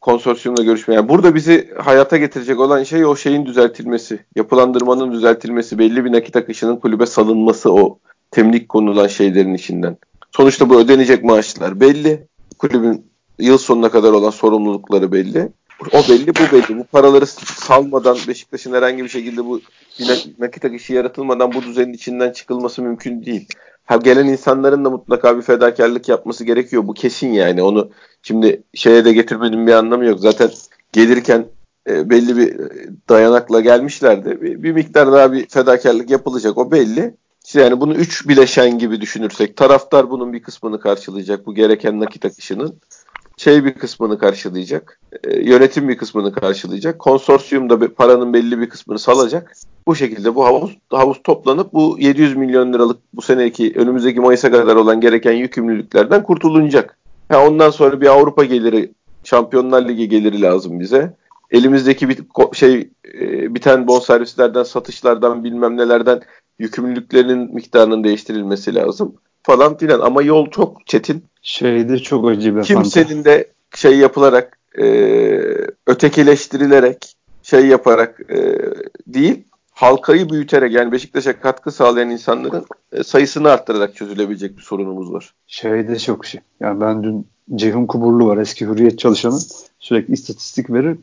konsorsiyumla görüşme. Yani burada bizi hayata getirecek olan şey o şeyin düzeltilmesi. Yapılandırmanın düzeltilmesi. Belli bir nakit akışının kulübe salınması o temlik konulan şeylerin içinden. Sonuçta bu ödenecek maaşlar belli. Kulübün yıl sonuna kadar olan sorumlulukları belli. O belli, bu belli. Bu paraları salmadan Beşiktaş'ın herhangi bir şekilde bu nakit akışı yaratılmadan bu düzenin içinden çıkılması mümkün değil. Ha, gelen insanların da mutlaka bir fedakarlık yapması gerekiyor. Bu kesin yani. Onu şimdi şeye de getirmenin bir anlamı yok. Zaten gelirken e, belli bir dayanakla gelmişlerdi. Bir, bir miktar daha bir fedakarlık yapılacak. O belli. İşte yani bunu üç bileşen gibi düşünürsek taraftar bunun bir kısmını karşılayacak. Bu gereken nakit akışının şey bir kısmını karşılayacak. E, yönetim bir kısmını karşılayacak. Konsorsiyum da paranın belli bir kısmını salacak. Bu şekilde bu havuz havuz toplanıp bu 700 milyon liralık bu seneki önümüzdeki Mayıs'a kadar olan gereken yükümlülüklerden kurtulunacak. Ha, ondan sonra bir Avrupa geliri, Şampiyonlar Ligi geliri lazım bize. Elimizdeki bir şey e, biten bonservislerden, satışlardan, bilmem nelerden yükümlülüklerinin miktarının değiştirilmesi lazım falan filan ama yol çok çetin. Şeyde çok acı bir Kimsenin de şey yapılarak e, ötekileştirilerek şey yaparak e, değil halkayı büyüterek yani Beşiktaş'a katkı sağlayan insanların e, sayısını arttırarak çözülebilecek bir sorunumuz var. Şeyde çok şey. Yani ben dün Ceyhun Kuburlu var eski Hürriyet çalışanı. Sürekli istatistik verir.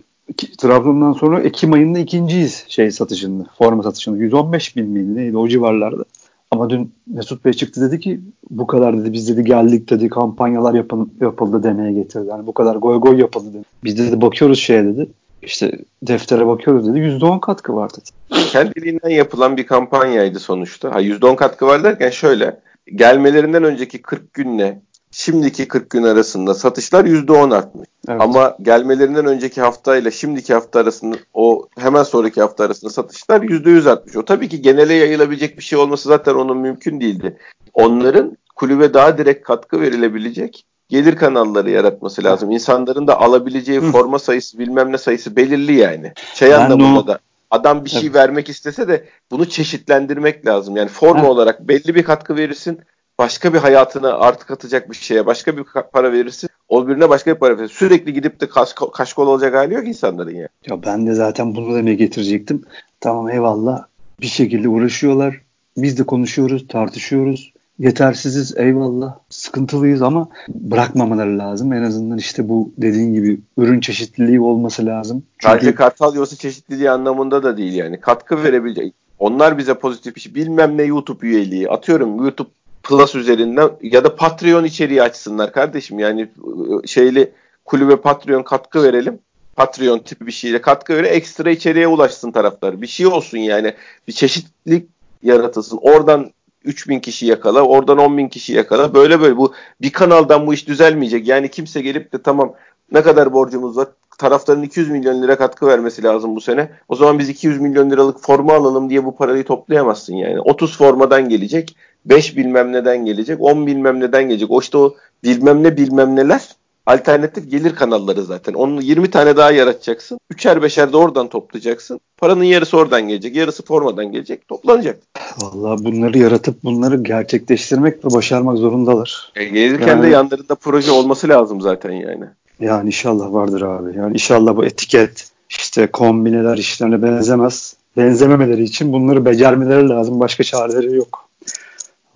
Trabzon'dan sonra Ekim ayında ikinciyiz şey satışında. Forma satışında. 115 bin miydi neydi o civarlarda. Ama dün Mesut Bey çıktı dedi ki bu kadar dedi biz dedi geldik dedi kampanyalar yapın, yapıldı demeye getirdi. Yani bu kadar goy goy yapıldı dedi. Biz dedi bakıyoruz şeye dedi. İşte deftere bakıyoruz dedi. %10 katkı var dedi. Kendiliğinden yapılan bir kampanyaydı sonuçta. Ha %10 katkı var derken şöyle. Gelmelerinden önceki 40 günle şimdiki 40 gün arasında satışlar %10 artmış. Evet. Ama gelmelerinden önceki haftayla şimdiki hafta arasında o hemen sonraki hafta arasında satışlar %100 artmış. O tabii ki genele yayılabilecek bir şey olması zaten onun mümkün değildi. Onların kulübe daha direkt katkı verilebilecek gelir kanalları yaratması lazım. İnsanların da alabileceği Hı. forma sayısı bilmem ne sayısı belirli yani. Şey ben anlamında o... da adam bir şey evet. vermek istese de bunu çeşitlendirmek lazım. Yani forma evet. olarak belli bir katkı verirsin başka bir hayatına artık atacak bir şeye başka bir para verirsin. O birine başka bir para verirsin. Sürekli gidip de kaş, kaşkol olacak hali yok insanların ya. Ya ben de zaten bunu demeye getirecektim. Tamam eyvallah bir şekilde uğraşıyorlar. Biz de konuşuyoruz, tartışıyoruz. Yetersiziz eyvallah. Sıkıntılıyız ama bırakmamaları lazım. En azından işte bu dediğin gibi ürün çeşitliliği olması lazım. Çünkü... Sadece kartal yuvası çeşitliliği anlamında da değil yani. Katkı verebilecek. Onlar bize pozitif bir şey. Bilmem ne YouTube üyeliği. Atıyorum YouTube Plus üzerinden ya da Patreon içeriği açsınlar kardeşim. Yani e, şeyli kulübe Patreon katkı verelim. Patreon tipi bir şeyle katkı verelim. Ekstra içeriğe ulaşsın taraftar. Bir şey olsun yani. Bir çeşitlilik yaratılsın. Oradan 3000 kişi yakala, oradan 10 bin kişi yakala. Böyle böyle bu bir kanaldan bu iş düzelmeyecek. Yani kimse gelip de tamam ne kadar borcumuz var? Taraftarın 200 milyon lira katkı vermesi lazım bu sene. O zaman biz 200 milyon liralık forma alalım diye bu parayı toplayamazsın yani. 30 formadan gelecek, 5 bilmem neden gelecek, 10 bilmem neden gelecek. O işte o bilmem ne bilmem neler alternatif gelir kanalları zaten. Onu 20 tane daha yaratacaksın. Üçer beşer de oradan toplayacaksın. Paranın yarısı oradan gelecek. Yarısı formadan gelecek. Toplanacak. Vallahi bunları yaratıp bunları gerçekleştirmek ve başarmak zorundalar. E, gelirken yani, de yanlarında proje olması lazım zaten yani. Yani inşallah vardır abi. Yani inşallah bu etiket işte kombineler işlerine benzemez. Benzememeleri için bunları becermeleri lazım. Başka çareleri yok.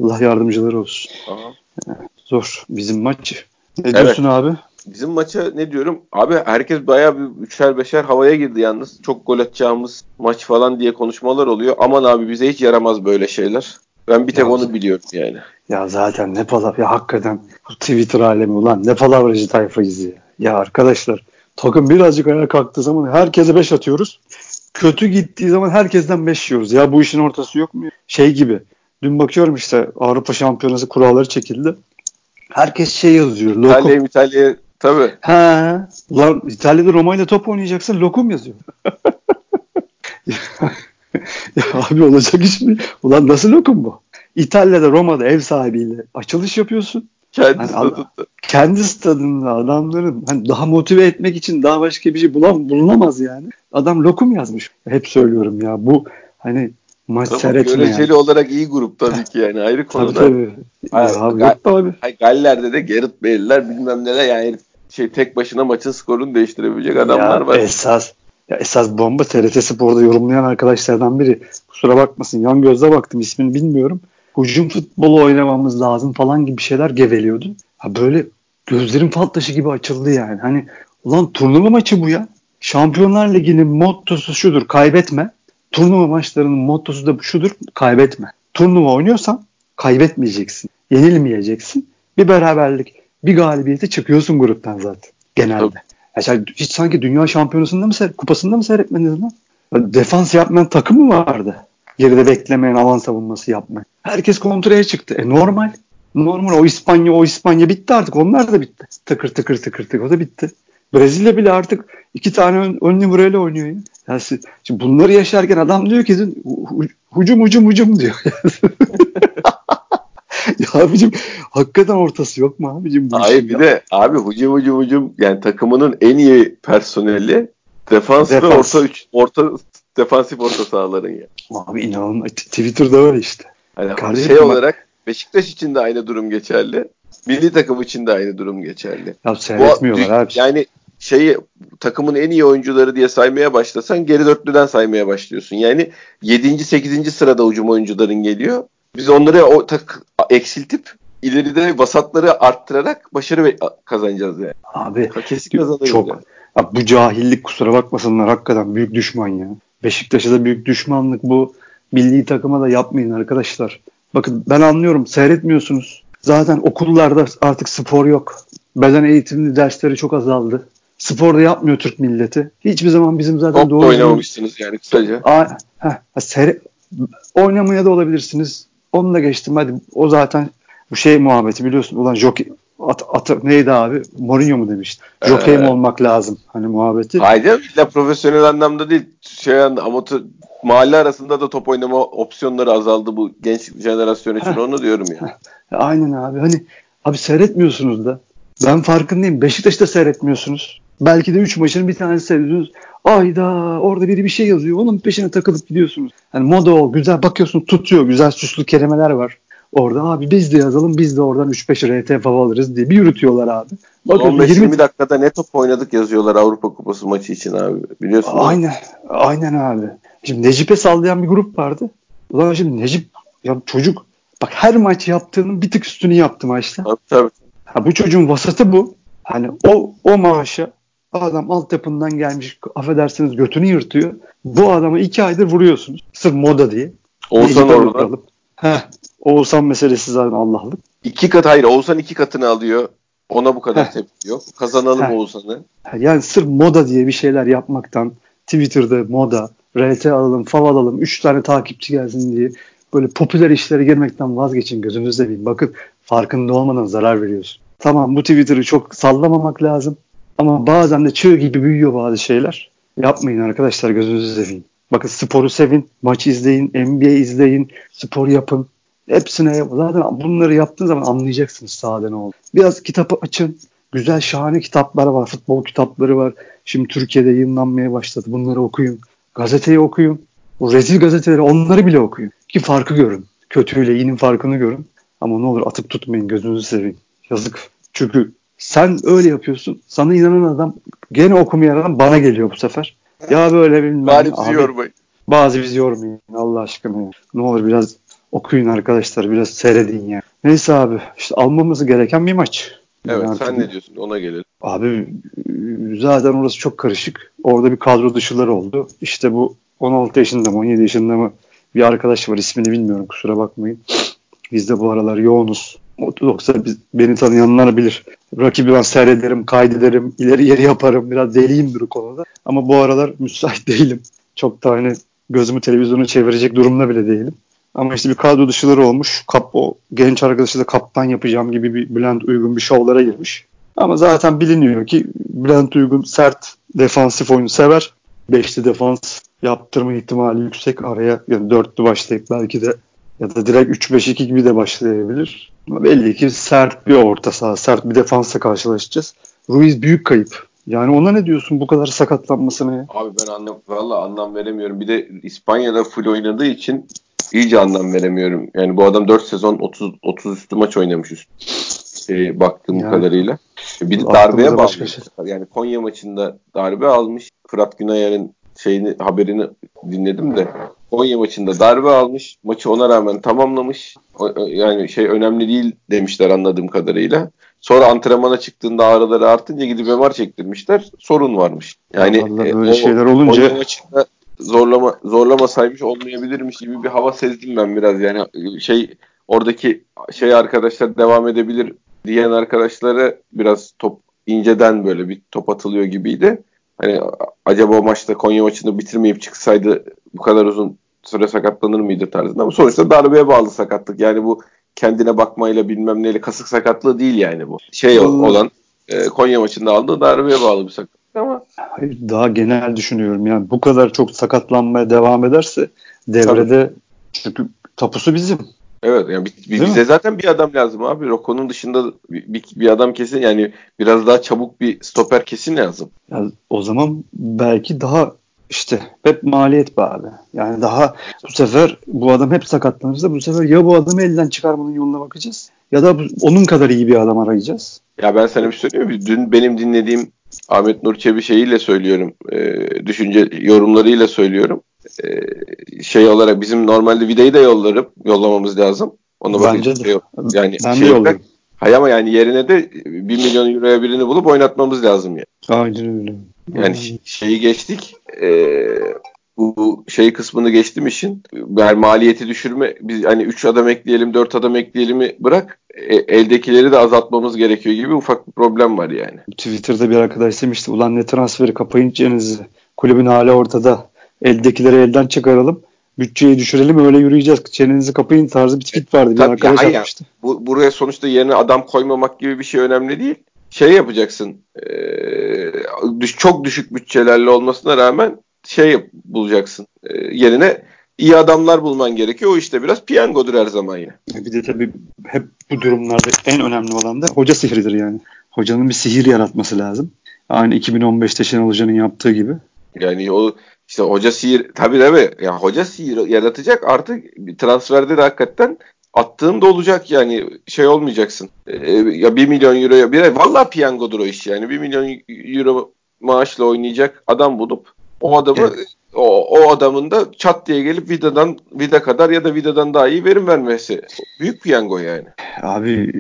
Allah yardımcıları olsun. Aha. Zor. Bizim maç ne evet. diyorsun abi? Bizim maça ne diyorum? Abi herkes bayağı bir üçer beşer havaya girdi yalnız. Çok gol atacağımız maç falan diye konuşmalar oluyor. Aman abi bize hiç yaramaz böyle şeyler. Ben bir tek ya, onu biliyorum yani. Ya zaten ne palavra ya hakikaten Twitter alemi ulan ne palavracı tayfayız ya. Ya arkadaşlar takım birazcık ayağa kalktığı zaman herkese 5 atıyoruz. Kötü gittiği zaman herkesten 5 yiyoruz. Ya bu işin ortası yok mu? Şey gibi. Dün bakıyorum işte Avrupa Şampiyonası kuralları çekildi. Herkes şey yazıyor. Lokum. İtalya, İtalya tabii. Ha, ulan İtalya'da Roma ile top oynayacaksın lokum yazıyor. ya abi olacak iş mi? Ulan nasıl lokum bu? İtalya'da Roma'da ev sahibiyle açılış yapıyorsun. Kendi hani stadında. Kendi stadında adamların hani daha motive etmek için daha başka bir şey bulam bulunamaz yani. Adam lokum yazmış. Hep söylüyorum ya bu hani maç tamam, seyretmeyen. Göreceli olarak iyi grup tabii ki yani ayrı konuda. Tabii tabii. Hayır, abi, Gal- abi. Hayır, Galler'de de Gerrit Bale'ler bilmem neler yani şey tek başına maçın skorunu değiştirebilecek adamlar ya, var. Esas ya esas bomba TRT Spor'da yorumlayan arkadaşlardan biri. Kusura bakmasın yan gözle baktım ismini bilmiyorum. Hücum futbolu oynamamız lazım falan gibi şeyler geveliyordu. Ha böyle gözlerim fal taşı gibi açıldı yani. Hani ulan turnuva maçı bu ya. Şampiyonlar Ligi'nin mottosu şudur kaybetme. Turnuva maçlarının mottosu da şudur kaybetme. Turnuva oynuyorsan kaybetmeyeceksin. Yenilmeyeceksin. Bir beraberlik, bir galibiyeti çıkıyorsun gruptan zaten genelde. Ya hiç sanki dünya şampiyonasında mı kupasında mı seyretmediniz lan? Defans yapmayan takım mı vardı? Geride beklemeyen alan savunması yapmayan. Herkes kontraya çıktı. E normal. Normal o İspanya o İspanya bitti artık. Onlar da bitti. Tıkır tıkır tıkır tıkır o da bitti. Brezilya bile artık iki tane ön, ön numarayla oynuyor ya. Yani şimdi bunları yaşarken adam diyor ki hucum hucum hucum diyor. ya abicim hakikaten ortası yok mu abicim? Bu Hayır bir ya? de abi hucum hucum hucum yani takımının en iyi personeli defans, defans. ve orta üç, orta defansif orta sahaların ya. Abi inanılmaz. Twitter'da öyle işte. Yani Kardeşim şey olarak Beşiktaş için de aynı durum geçerli. Milli takım için de aynı durum geçerli. Ya seyretmiyorlar Bu, abi. Yani şeyi takımın en iyi oyuncuları diye saymaya başlasan geri dörtlüden saymaya başlıyorsun. Yani 7. 8. sırada ucum oyuncuların geliyor. Biz onları o tak, eksiltip ileride vasatları arttırarak başarı kazanacağız yani. Abi kesin kazanırız çok. Yani. Abi, bu cahillik kusura bakmasınlar hakikaten büyük düşman ya. Beşiktaş'a da büyük düşmanlık bu. Milli takıma da yapmayın arkadaşlar. Bakın ben anlıyorum seyretmiyorsunuz. Zaten okullarda artık spor yok. Beden eğitimli dersleri çok azaldı. Spor da yapmıyor Türk milleti. Hiçbir zaman bizim zaten Top doğru... oynamamışsınız yani kısaca. Aa, heh, seyre, oynamaya da olabilirsiniz. Onu da geçtim hadi. O zaten bu şey muhabbeti biliyorsun. Ulan jockey, at, at, neydi abi? Mourinho mu demişti? Jockey ee, mi olmak lazım? Hani muhabbeti. Hayır. İlla profesyonel anlamda değil. Şey amatör mahalle arasında da top oynama opsiyonları azaldı bu genç jenerasyon için. Onu diyorum ya. Aynen abi. Hani abi seyretmiyorsunuz da. Ben farkındayım. Beşiktaş'ta seyretmiyorsunuz. Belki de 3 maçın bir tanesi seyrediyorsunuz. Ayda orada biri bir şey yazıyor. Onun peşine takılıp gidiyorsunuz. Yani moda o. Güzel bakıyorsun tutuyor. Güzel süslü kelimeler var. Orada abi biz de yazalım biz de oradan 3-5 RT fav alırız diye bir yürütüyorlar abi. 15-20 20... dakikada ne top oynadık yazıyorlar Avrupa Kupası maçı için abi. Biliyorsun. Aynen. Aynen abi. Şimdi Necip'e sallayan bir grup vardı. Ulan şimdi Necip ya çocuk bak her maç yaptığının bir tık üstünü yaptı maçta. Tabii tabii. Ha, bu çocuğun vasatı bu. Hani o o maaşa adam altyapından gelmiş affedersiniz götünü yırtıyor. Bu adamı iki aydır vuruyorsunuz. Sırf moda diye. Olsan orada. Heh, Oğuzhan meselesi zaten Allah'lık. İki kat hayır Oğuzhan iki katını alıyor. Ona bu kadar tepki yok. Kazanalım Oğuzhan'ı. Yani sırf moda diye bir şeyler yapmaktan Twitter'da moda, RT alalım, fav alalım, 3 tane takipçi gelsin diye böyle popüler işlere girmekten vazgeçin gözünüzde seveyim. Bakın farkında olmadan zarar veriyorsun. Tamam bu Twitter'ı çok sallamamak lazım. Ama bazen de çığ gibi büyüyor bazı şeyler. Yapmayın arkadaşlar gözünüzü seveyim. Bakın sporu sevin, maç izleyin, NBA izleyin, spor yapın. Hepsine yap. Zaten bunları yaptığın zaman anlayacaksınız sahada ne oldu. Biraz kitabı açın. Güzel şahane kitaplar var. Futbol kitapları var. Şimdi Türkiye'de yayınlanmaya başladı. Bunları okuyun. Gazeteyi okuyun. O rezil gazeteleri onları bile okuyun. Ki farkı görün. Kötüyle iyinin farkını görün. Ama ne olur atıp tutmayın gözünüzü seveyim. Yazık. Çünkü sen öyle yapıyorsun. Sana inanan adam gene okumayan adam bana geliyor bu sefer. Ya böyle bilmem. Bari bizi yormayın. Bazı bizi yormayın Allah aşkına ya. Ne olur biraz okuyun arkadaşlar biraz seyredin ya. Neyse abi işte almamız gereken bir maç. Evet yani sen ne diyorsun ona gelelim. Abi zaten orası çok karışık. Orada bir kadro dışıları oldu. İşte bu 16 yaşında mı 17 yaşında mı bir arkadaş var ismini bilmiyorum kusura bakmayın. Biz de bu aralar yoğunuz. Yoksa biz, beni tanıyanlar bilir. Rakibi ben seyrederim, kaydederim, ileri geri yaparım. Biraz deliyimdir o konuda. Ama bu aralar müsait değilim. Çok da hani gözümü televizyona çevirecek durumda bile değilim. Ama işte bir kadro dışıları olmuş. Kap, o genç arkadaşı da kaptan yapacağım gibi bir Bülent Uygun bir şovlara girmiş. Ama zaten biliniyor ki Bülent Uygun sert defansif oyunu sever. Beşli defans yaptırma ihtimali yüksek. Araya yani dörtlü başlayıp belki de ya da direkt 3-5-2 gibi de başlayabilir. Belli ki sert bir orta saha, sert bir defansla karşılaşacağız. Ruiz büyük kayıp. Yani ona ne diyorsun bu kadar sakatlanmasına ya? Abi ben anlam, valla anlam veremiyorum. Bir de İspanya'da full oynadığı için iyice anlam veremiyorum. Yani bu adam 4 sezon 30 30 üstü maç oynamış üst. Şey, baktığım yani, kadarıyla. Bir de darbeye bağlı. Şey. Yani Konya maçında darbe almış. Fırat Günayer'in şeyini haberini dinledim de Konya maçında darbe almış. Maçı ona rağmen tamamlamış. Yani şey önemli değil demişler anladığım kadarıyla. Sonra antrenmana çıktığında ağrıları artınca gidip MR çektirmişler. Sorun varmış. Yani e, böyle o, şeyler olunca Konya maçında zorlama zorlama saymış olmayabilirmiş gibi bir hava sezdim ben biraz. Yani şey oradaki şey arkadaşlar devam edebilir diyen arkadaşlara biraz top inceden böyle bir top atılıyor gibiydi. Hani acaba o maçta Konya maçını bitirmeyip çıksaydı bu kadar uzun süre sakatlanır mıydı tarzında ama sonuçta darbeye bağlı sakatlık. Yani bu kendine bakmayla bilmem neyle kasık sakatlığı değil yani bu. Şey olan e, Konya maçında aldığı darbeye bağlı bir sakatlık ama. Hayır daha genel düşünüyorum yani bu kadar çok sakatlanmaya devam ederse devrede Tabii. çünkü tapusu bizim. Evet yani bize mi? zaten bir adam lazım abi. Roko'nun dışında bir, bir, bir adam kesin yani biraz daha çabuk bir stoper kesin lazım. Ya, o zaman belki daha işte hep maliyet be abi. Yani daha bu sefer bu adam hep sakatlanırsa bu sefer ya bu adamı elden çıkarmanın yoluna bakacağız ya da bu, onun kadar iyi bir adam arayacağız. Ya ben sana bir şey söyleyeyim mi? Dün benim dinlediğim Ahmet Nur Çebi şeyiyle söylüyorum. E, düşünce yorumlarıyla söylüyorum. E, şey olarak bizim normalde vidayı da yollarım. Yollamamız lazım. Ona Bence de. Yani ben şey de yollarım. Hay ama yani yerine de 1 milyon euroya birini bulup oynatmamız lazım yani. Aynen öyle. Yani şeyi geçtik. E, bu şey kısmını geçtim işin. Yani maliyeti düşürme. Biz hani 3 adam ekleyelim, 4 adam ekleyelim bırak. E, eldekileri de azaltmamız gerekiyor gibi ufak bir problem var yani. Twitter'da bir arkadaş demişti. Ulan ne transferi kapayıncanız kulübün hali ortada. Eldekileri elden çıkaralım bütçeyi düşürelim öyle yürüyeceğiz. Çenenizi kapayın tarzı bir tweet vardı. Bir Tabii arkadaş ya, yapmıştı. Bu, buraya sonuçta yerine adam koymamak gibi bir şey önemli değil. Şey yapacaksın. E, çok düşük bütçelerle olmasına rağmen şey bulacaksın. E, yerine iyi adamlar bulman gerekiyor. O işte biraz piyangodur her zaman ya. Bir de tabii hep bu durumlarda en önemli olan da hoca sihridir yani. Hocanın bir sihir yaratması lazım. Aynı 2015'te Şenol Hoca'nın yaptığı gibi. Yani o işte hoca sihir tabii tabii ya hoca sihir yaratacak artık transferde de hakikaten attığın da olacak yani şey olmayacaksın. Ee, ya 1 milyon euroya bir vallahi piyangodur o iş yani 1 milyon euro maaşla oynayacak adam bulup o adamı evet. o, o adamın da çat diye gelip vidadan vida kadar ya da vidadan daha iyi verim vermesi. Büyük piyango yani. Abi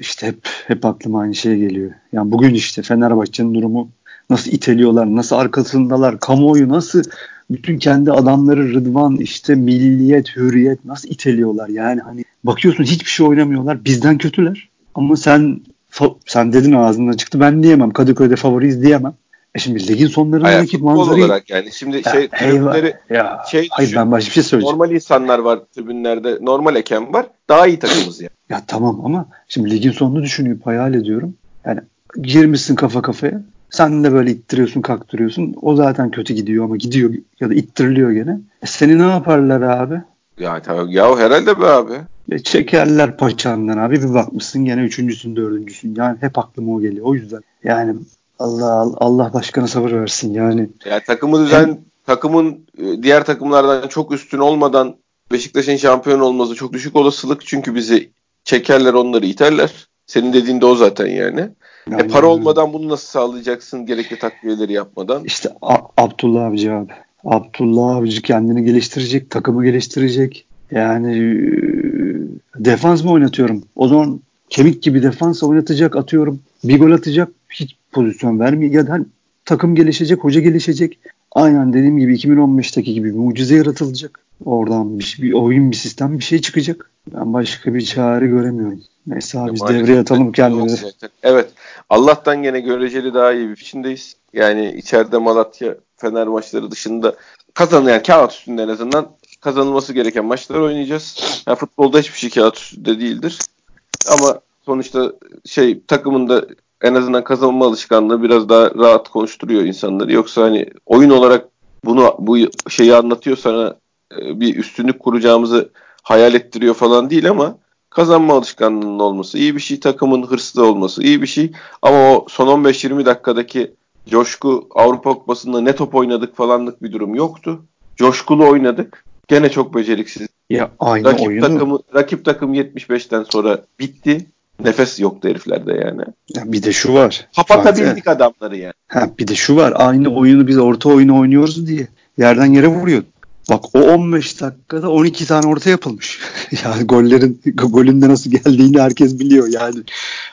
işte hep hep aklıma aynı şey geliyor. Yani bugün işte Fenerbahçe'nin durumu nasıl iteliyorlar, nasıl arkasındalar, kamuoyu nasıl bütün kendi adamları Rıdvan işte milliyet, hürriyet nasıl iteliyorlar yani hani bakıyorsun hiçbir şey oynamıyorlar bizden kötüler ama sen sen dedin ağzından çıktı ben diyemem Kadıköy'de favoriyiz diyemem. E şimdi ligin sonlarındaki manzarayı... olarak yani şimdi ya, şey tribünleri ya, şey hayır düşün, ben başka bir şey söyleyeceğim. Normal insanlar var tribünlerde normal eken var daha iyi takımız yani. Ya tamam ama şimdi ligin sonunu düşünüp hayal ediyorum. Yani girmişsin kafa kafaya sen de böyle ittiriyorsun kaktırıyorsun. O zaten kötü gidiyor ama gidiyor ya da ittiriliyor gene. E seni ne yaparlar abi? Ya ya herhalde be abi. E çekerler paçandan abi bir bakmışsın gene üçüncüsün dördüncüsün. Yani hep aklıma o geliyor. O yüzden yani Allah Allah başkana sabır versin yani. Ya takımı düzen hem, takımın e, diğer takımlardan çok üstün olmadan Beşiktaş'ın şampiyon olması çok düşük olasılık çünkü bizi çekerler onları iterler. Senin dediğin de o zaten yani. E para olmadan bunu nasıl sağlayacaksın gerekli takviyeleri yapmadan? İşte A- Abdullah Avcı abi. Abdullah Avcı kendini geliştirecek, takımı geliştirecek. Yani e, defans mı oynatıyorum? O zaman kemik gibi defans oynatacak atıyorum. Bir gol atacak hiç pozisyon vermiyor. Ya da takım gelişecek, hoca gelişecek. Aynen dediğim gibi 2015'teki gibi mucize yaratılacak. Oradan bir, bir oyun, bir sistem bir şey çıkacak. Ben başka bir çare göremiyorum. Neyse abi biz devreye atalım kendimizi. Evet. Allah'tan gene göreceli daha iyi bir içindeyiz. Yani içeride Malatya Fener maçları dışında kazan yani kağıt üstünde en azından kazanılması gereken maçlar oynayacağız. Yani futbolda hiçbir şey kağıt üstünde değildir. Ama sonuçta şey takımında en azından kazanma alışkanlığı biraz daha rahat konuşturuyor insanları. Yoksa hani oyun olarak bunu bu şeyi anlatıyor sana e, bir üstünlük kuracağımızı hayal ettiriyor falan değil ama kazanma alışkanlığının olması iyi bir şey. Takımın hırslı olması iyi bir şey. Ama o son 15-20 dakikadaki coşku Avrupa Kupası'nda ne top oynadık falanlık bir durum yoktu. Coşkulu oynadık. Gene çok beceriksiz. Ya aynı rakip oyunu. Takımı, rakip takım 75'ten sonra bitti. Nefes yoktu heriflerde yani. Ya bir de şu var. Kapatabildik Fatih. adamları yani. Ha, bir de şu var. Aynı oyunu biz orta oyunu oynuyoruz diye. Yerden yere vuruyor. Bak o 15 dakikada 12 tane orta yapılmış. yani gollerin golün de nasıl geldiğini herkes biliyor yani.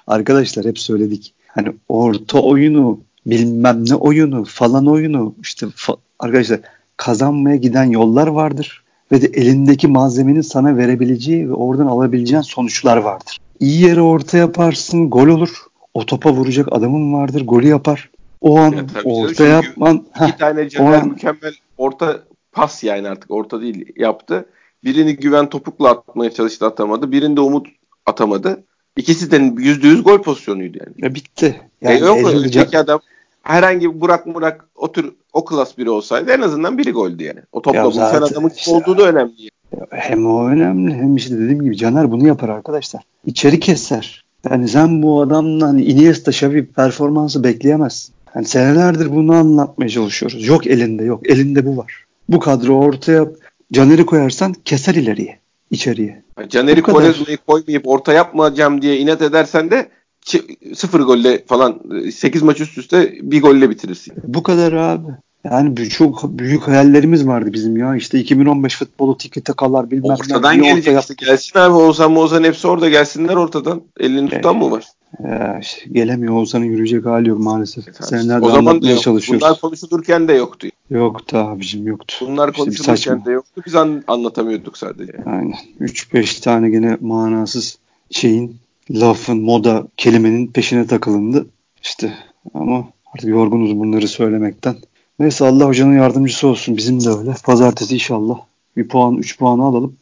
Arkadaşlar hep söyledik. Hani orta oyunu bilmem ne oyunu falan oyunu işte fa- arkadaşlar kazanmaya giden yollar vardır ve de elindeki malzemenin sana verebileceği ve oradan alabileceğin sonuçlar vardır. İyi yere orta yaparsın gol olur. O topa vuracak adamın vardır golü yapar. O an ya, orta yapman. İki heh, tane Caner mükemmel orta pas yani artık orta değil yaptı. Birini güven topukla atmaya çalıştı atamadı. Birinde umut atamadı. İkisi de yüzde yüz gol pozisyonuydu yani. Ya bitti. Yani e yok öteki adam herhangi bir Burak Murak o tür o klas biri olsaydı en azından biri goldü yani. O topla bulsan adamın işte, olduğu da önemli. Hem o önemli hem işte dediğim gibi Caner bunu yapar arkadaşlar. İçeri keser. Yani sen bu adamdan hani Iniesta, Xavi performansı bekleyemezsin. Yani senelerdir bunu anlatmaya çalışıyoruz. Yok elinde yok. Elinde bu var. Bu kadro ortaya Caner'i koyarsan keser ileriye, içeriye. Caner'i Kolezu'yu koymayıp orta yapmayacağım diye inat edersen de sıfır golle falan 8 maç üst üste bir golle bitirirsin. Bu kadar abi. Yani çok büyük hayallerimiz vardı bizim ya. İşte 2015 futbolu tiki takalar bilmem ne. Ortadan gelecek orta. Gelsin abi Oğuzhan Moğuzhan hepsi orada gelsinler ortadan. Elini tutan mı var? Ya işte gelemiyor Oğuzhan'ın yürüyecek hali yok maalesef. Evet, Senelerde o zaman da çalışıyoruz. Bunlar konuşulurken de yoktu. Yoktu abicim yoktu. Bunlar işte konuşulurken de yoktu. Biz an, anlatamıyorduk sadece. Aynen. 3-5 tane gene manasız şeyin, lafın, moda, kelimenin peşine takılındı. İşte ama artık yorgunuz bunları söylemekten. Neyse Allah hocanın yardımcısı olsun. Bizim de öyle. Pazartesi inşallah bir puan, 3 puanı alalım.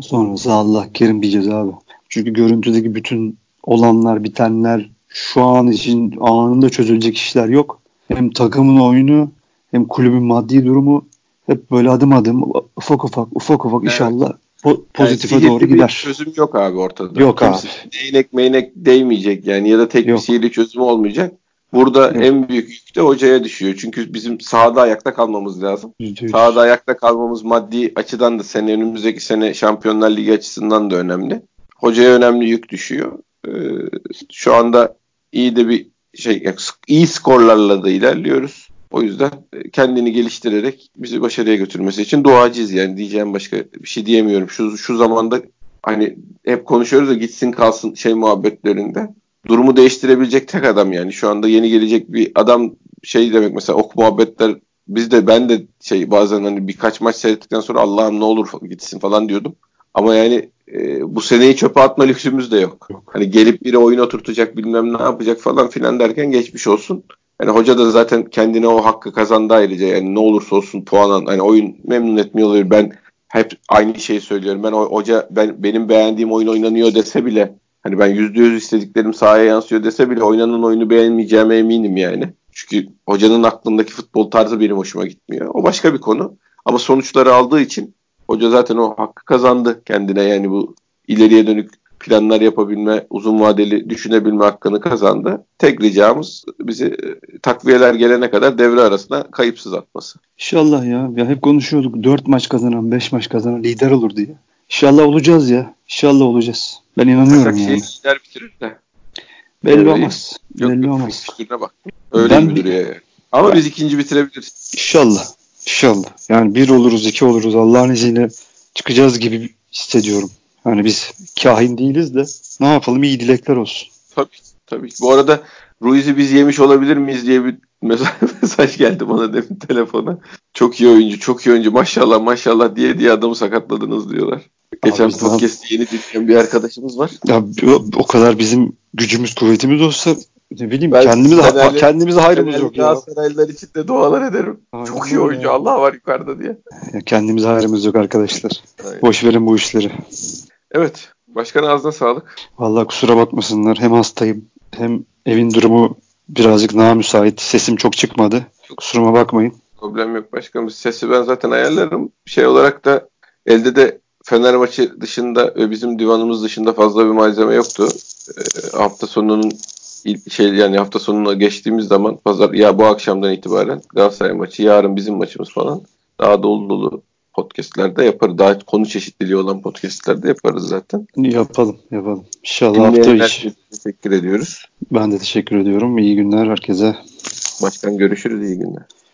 Sonrası Allah kerim diyeceğiz abi. Çünkü görüntüdeki bütün olanlar, bitenler şu an için anında çözülecek işler yok. Hem takımın oyunu hem kulübün maddi durumu hep böyle adım adım ufak ufak ufak ufak evet. inşallah po- pozitife yani doğru gider. çözüm yok abi ortada. Yok Kimse abi. Değnek meynek değmeyecek yani ya da tek yok. bir sihirli çözüm olmayacak. Burada yok. en büyük yük de hocaya düşüyor. Çünkü bizim sahada ayakta kalmamız lazım. %100. Sahada ayakta kalmamız maddi açıdan da sene önümüzdeki sene Şampiyonlar Ligi açısından da önemli. Hocaya önemli yük düşüyor. Ee, şu anda iyi de bir şey iyi skorlarla da ilerliyoruz. O yüzden e, kendini geliştirerek bizi başarıya götürmesi için duacıyız yani diyeceğim başka bir şey diyemiyorum. Şu şu zamanda hani hep konuşuyoruz da gitsin kalsın şey muhabbetlerinde. Durumu değiştirebilecek tek adam yani. Şu anda yeni gelecek bir adam şey demek mesela ok muhabbetler biz de ben de şey bazen hani birkaç maç seyrettikten sonra Allah'ım ne olur gitsin falan diyordum. Ama yani e, bu seneyi çöpe atma lüksümüz de yok. yok. Hani gelip biri oyun oturtacak bilmem ne yapacak falan filan derken geçmiş olsun. Hani hoca da zaten kendine o hakkı kazandı ayrıca yani ne olursa olsun puan hani oyun memnun etmiyor olabilir. Ben hep aynı şeyi söylüyorum. Ben hoca ben benim beğendiğim oyun oynanıyor dese bile hani ben yüzde yüz istediklerim sahaya yansıyor dese bile oynanan oyunu beğenmeyeceğime eminim yani. Çünkü hocanın aklındaki futbol tarzı benim hoşuma gitmiyor. O başka bir konu. Ama sonuçları aldığı için hoca zaten o hakkı kazandı kendine yani bu ileriye dönük planlar yapabilme, uzun vadeli düşünebilme hakkını kazandı. Tek ricamız bizi e, takviyeler gelene kadar devre arasına kayıpsız atması. İnşallah ya. Ya hep konuşuyorduk. 4 maç kazanan, 5 maç kazanan lider olur diye. İnşallah olacağız ya. İnşallah olacağız. Ben inanıyorum yani. lider bitirir de. Belli Öyle olmaz. Yok, Belli yok, olmaz. bak. Öyle ben, mi duruyor yani. Ama ben, biz ikinci bitirebiliriz. İnşallah. İnşallah. Yani bir oluruz, iki oluruz. Allah'ın izniyle çıkacağız gibi hissediyorum. Hani biz kahin değiliz de ne yapalım iyi dilekler olsun. Tabii tabii. Bu arada Ruiz'i biz yemiş olabilir miyiz diye bir mesaj geldi bana demin telefona. Çok iyi oyuncu, çok iyi oyuncu maşallah maşallah diye diye adamı sakatladınız diyorlar. Geçen Abi, podcast'i yeni dinleyen bir arkadaşımız var. Ya o kadar bizim gücümüz kuvvetimiz olsa ne bileyim ben kendimize Fenerli, kendimize hayrımız yok ya. Galatasaraylılar için de dualar ederim. Aynen Çok iyi oyuncu ya. Allah var yukarıda diye. Ya kendimize hayrımız yok arkadaşlar. Aynen. Boş verin bu işleri. Evet. Başkan ağzına sağlık. Vallahi kusura bakmasınlar. Hem hastayım hem evin durumu birazcık daha müsait. Sesim çok çıkmadı. Kusuruma bakmayın. Problem yok başkanım. Sesi ben zaten ayarlarım. Şey olarak da elde de Fener maçı dışında ve bizim divanımız dışında fazla bir malzeme yoktu. E, hafta sonunun şey yani hafta sonuna geçtiğimiz zaman pazar ya bu akşamdan itibaren Galatasaray maçı yarın bizim maçımız falan daha dolu dolu podcastlerde yaparız. Daha konu çeşitliliği olan podcastlerde yaparız zaten. Yapalım, yapalım. İnşallah hafta içi. Teşekkür ediyoruz. Ben de teşekkür ediyorum. İyi günler herkese. Başkan görüşürüz. İyi günler.